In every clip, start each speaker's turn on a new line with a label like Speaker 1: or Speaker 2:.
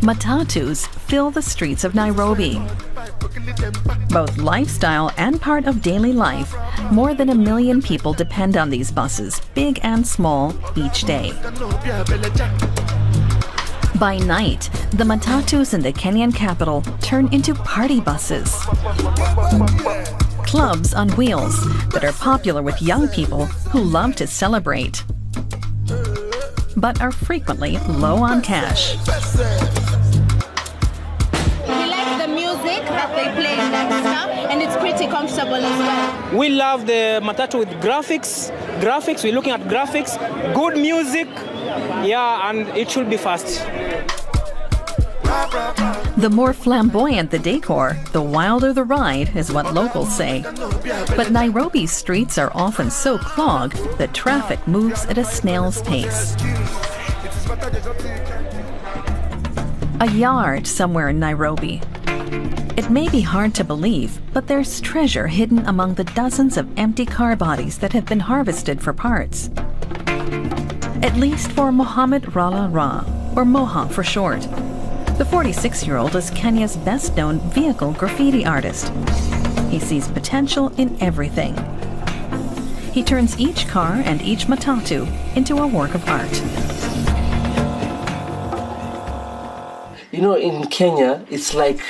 Speaker 1: Matatus fill the streets of Nairobi. Both lifestyle and part of daily life, more than a million people depend on these buses, big and small, each day. By night, the matatus in the Kenyan capital turn into party buses. Clubs on wheels that are popular with young people who love to celebrate, but are frequently low on cash.
Speaker 2: that they play stuff, and it's pretty comfortable as well.
Speaker 3: We love the Matatu with graphics. Graphics, we're looking at graphics, good music, yeah, and it should be fast.
Speaker 1: The more flamboyant the decor, the wilder the ride, is what locals say. But Nairobi's streets are often so clogged that traffic moves at a snail's pace. A yard somewhere in Nairobi, it may be hard to believe, but there's treasure hidden among the dozens of empty car bodies that have been harvested for parts. At least for Mohammed Rala Ra, or Moha for short. The 46 year old is Kenya's best known vehicle graffiti artist. He sees potential in everything. He turns each car and each matatu into a work of art.
Speaker 4: You know, in Kenya, it's like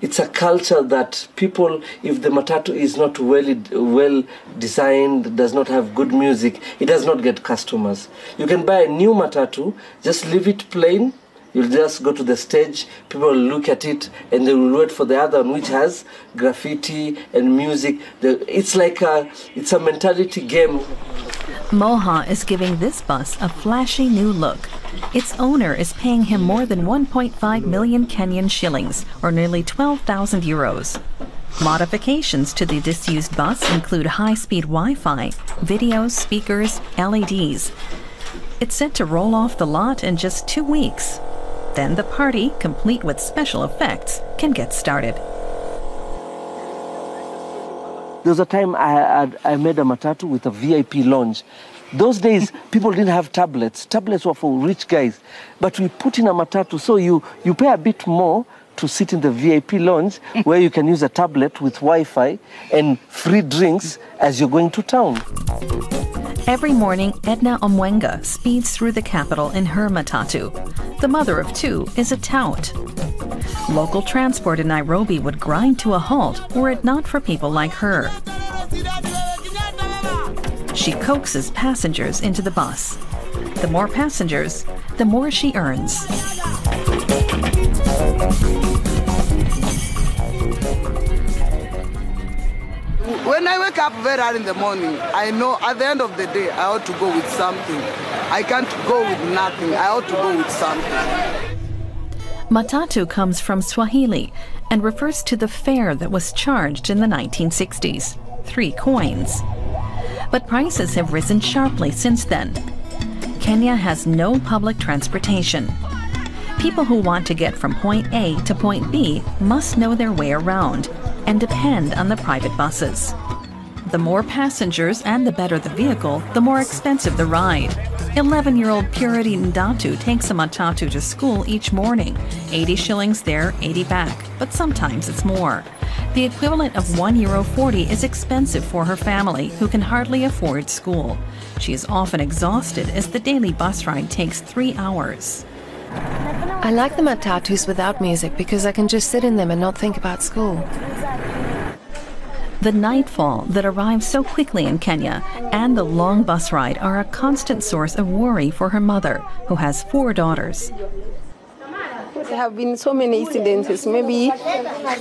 Speaker 4: it's a culture that people, if the matatu is not well well designed, does not have good music, it does not get customers. You can buy a new matatu, just leave it plain. You'll just go to the stage, people will look at it, and they will wait for the other one, which has graffiti and music. It's like a, it's a mentality game.
Speaker 1: Moha is giving this bus a flashy new look. Its owner is paying him more than 1.5 million Kenyan shillings, or nearly 12,000 euros. Modifications to the disused bus include high speed Wi Fi, videos, speakers, LEDs. It's set to roll off the lot in just two weeks. Then the party, complete with special effects, can get started.
Speaker 4: There was a time I, I, I made a matatu with a VIP lounge. Those days, people didn't have tablets. Tablets were for rich guys. But we put in a matatu, so you, you pay a bit more to sit in the VIP lounge where you can use a tablet with Wi-Fi and free drinks as you're going to town.
Speaker 1: Every morning, Edna Omwenga speeds through the capital in her matatu. The mother of two is a tout. Local transport in Nairobi would grind to a halt were it not for people like her. She coaxes passengers into the bus. The more passengers, the more she earns.
Speaker 5: When I wake up very early in the morning, I know at the end of the day I ought to go with something. I can't go with nothing. I ought to go with something.
Speaker 1: Matatu comes from Swahili and refers to the fare that was charged in the 1960s three coins but prices have risen sharply since then. Kenya has no public transportation. People who want to get from point A to point B must know their way around and depend on the private buses. The more passengers and the better the vehicle, the more expensive the ride. 11 year old Purity Ndatu takes a matatu to school each morning. 80 shillings there, 80 back, but sometimes it's more. The equivalent of one euro 40 is expensive for her family, who can hardly afford school. She is often exhausted as the daily bus ride takes three hours.
Speaker 6: I like the matatus without music because I can just sit in them and not think about school.
Speaker 1: The nightfall that arrives so quickly in Kenya and the long bus ride are a constant source of worry for her mother, who has four daughters.
Speaker 7: There have been so many incidences. Maybe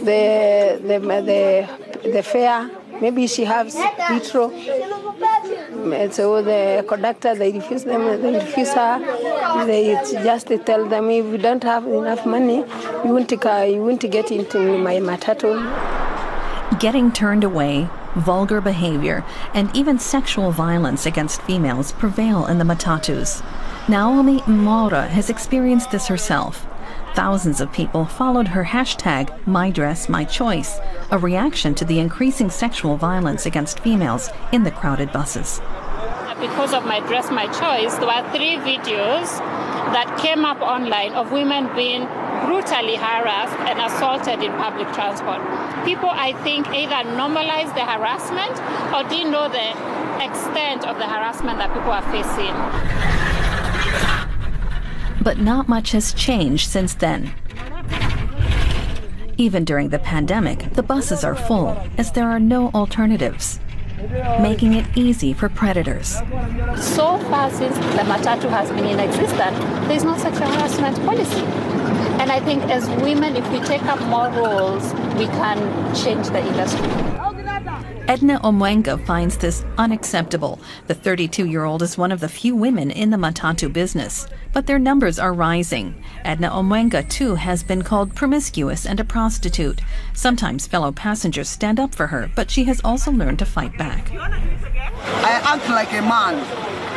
Speaker 7: the the the, the fare. Maybe she has petrol. So the conductor they refuse them. They refuse her. They just tell them if you don't have enough money, you won't you won't get into my matatu.
Speaker 1: Getting turned away, vulgar behavior, and even sexual violence against females prevail in the matatus. Naomi Mwaura has experienced this herself. Thousands of people followed her hashtag MyDressMyChoice, a reaction to the increasing sexual violence against females in the crowded buses.
Speaker 8: Because of My Dress My Choice, there were three videos that came up online of women being brutally harassed and assaulted in public transport. People, I think, either normalized the harassment or didn't know the extent of the harassment that people are facing.
Speaker 1: But not much has changed since then. Even during the pandemic, the buses are full as there are no alternatives, making it easy for predators.
Speaker 8: So far since the Matatu has been in existence, there's no sexual harassment policy. And I think as women, if we take up more roles, we can change the industry.
Speaker 1: Edna Omwenga finds this unacceptable. The 32 year old is one of the few women in the Matatu business, but their numbers are rising. Edna Omwenga, too, has been called promiscuous and a prostitute. Sometimes fellow passengers stand up for her, but she has also learned to fight back.
Speaker 5: I act like a man.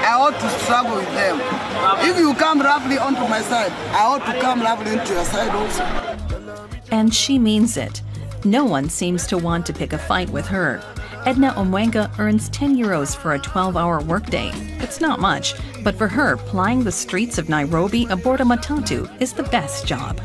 Speaker 5: I ought to struggle with them. If you come roughly onto my side, I ought to come roughly into your side also.
Speaker 1: And she means it. No one seems to want to pick a fight with her. Edna Omwenga earns 10 euros for a 12 hour workday. It's not much, but for her, plying the streets of Nairobi aboard a matatu is the best job.